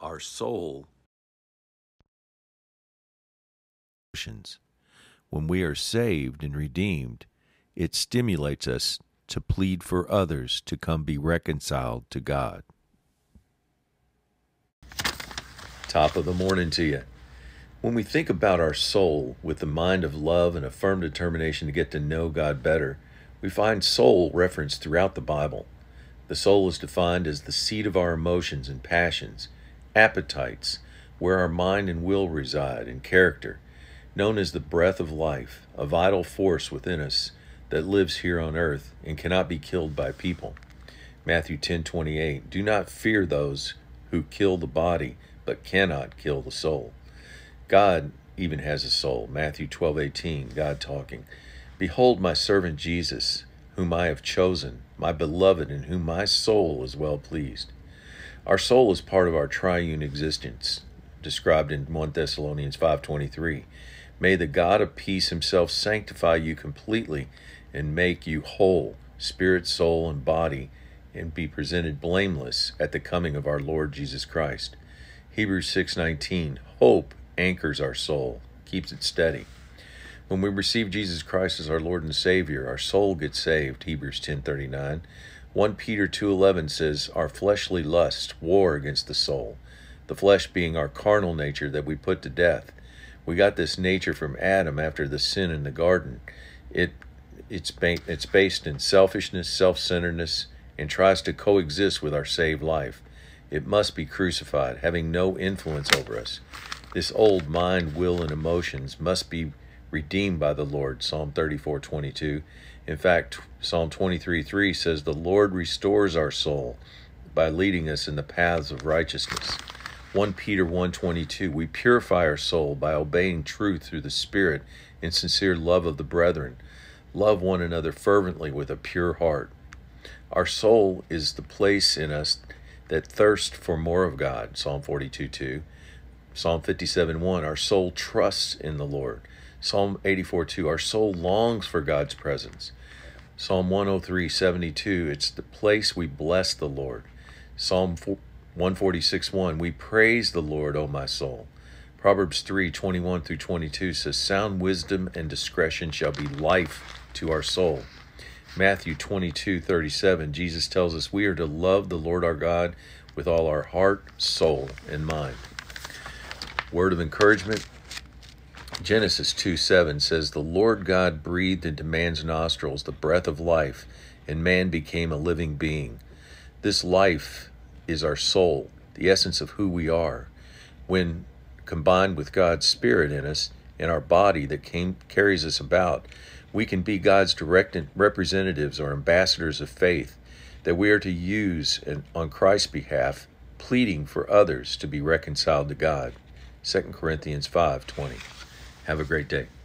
our soul when we are saved and redeemed, it stimulates us to plead for others to come be reconciled to God. Top of the morning to you. When we think about our soul with the mind of love and a firm determination to get to know God better, we find soul referenced throughout the Bible. The soul is defined as the seat of our emotions and passions, appetites, where our mind and will reside, and character, known as the breath of life, a vital force within us that lives here on earth and cannot be killed by people. Matthew 10:28 Do not fear those who kill the body but cannot kill the soul. God even has a soul. Matthew 12:18 God talking. Behold my servant Jesus, whom I have chosen, my beloved in whom my soul is well pleased. Our soul is part of our triune existence, described in 1 Thessalonians 5:23. May the God of peace himself sanctify you completely and make you whole, spirit, soul, and body, and be presented blameless at the coming of our Lord Jesus Christ. Hebrews 6:19 Hope anchors our soul, keeps it steady. When we receive Jesus Christ as our Lord and Savior, our soul gets saved. Hebrews 10:39. 1 Peter 2:11 says, "Our fleshly lusts war against the soul, the flesh being our carnal nature that we put to death." We got this nature from Adam after the sin in the garden. It it's ba- it's based in selfishness, self-centeredness, and tries to coexist with our saved life. It must be crucified, having no influence over us. This old mind, will, and emotions must be redeemed by the Lord. Psalm 34:22. In fact, Psalm 23:3 says, "The Lord restores our soul by leading us in the paths of righteousness." 1 Peter 1:22 We purify our soul by obeying truth through the spirit in sincere love of the brethren. Love one another fervently with a pure heart. Our soul is the place in us that thirst for more of God. Psalm 42:2. Psalm 57:1 Our soul trusts in the Lord. Psalm 84 2, Our soul longs for God's presence. Psalm 103:72 It's the place we bless the Lord. Psalm 146 1 We praise the Lord, O my soul. Proverbs 3 21 through 22 says, Sound wisdom and discretion shall be life to our soul. Matthew 22 37, Jesus tells us we are to love the Lord our God with all our heart, soul, and mind. Word of encouragement Genesis 2 7 says, The Lord God breathed into man's nostrils the breath of life, and man became a living being. This life is our soul, the essence of who we are. When combined with God's Spirit in us and our body that came, carries us about, we can be God's direct representatives or ambassadors of faith that we are to use on Christ's behalf, pleading for others to be reconciled to God. 2 Corinthians 5:20. Have a great day.